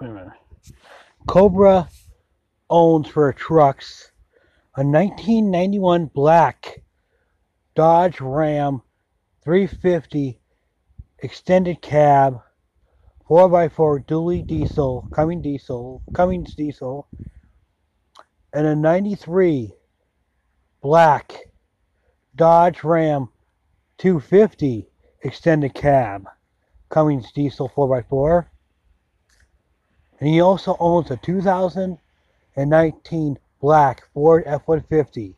wait a minute. Cobra owns four trucks a 1991 black Dodge Ram 350 extended cab 4x4 dually diesel, Cummins diesel, Cummins diesel, and a 93 black Dodge Ram 250 extended cab, Cummins diesel 4x4. And he also owns a 2019 black Ford F-150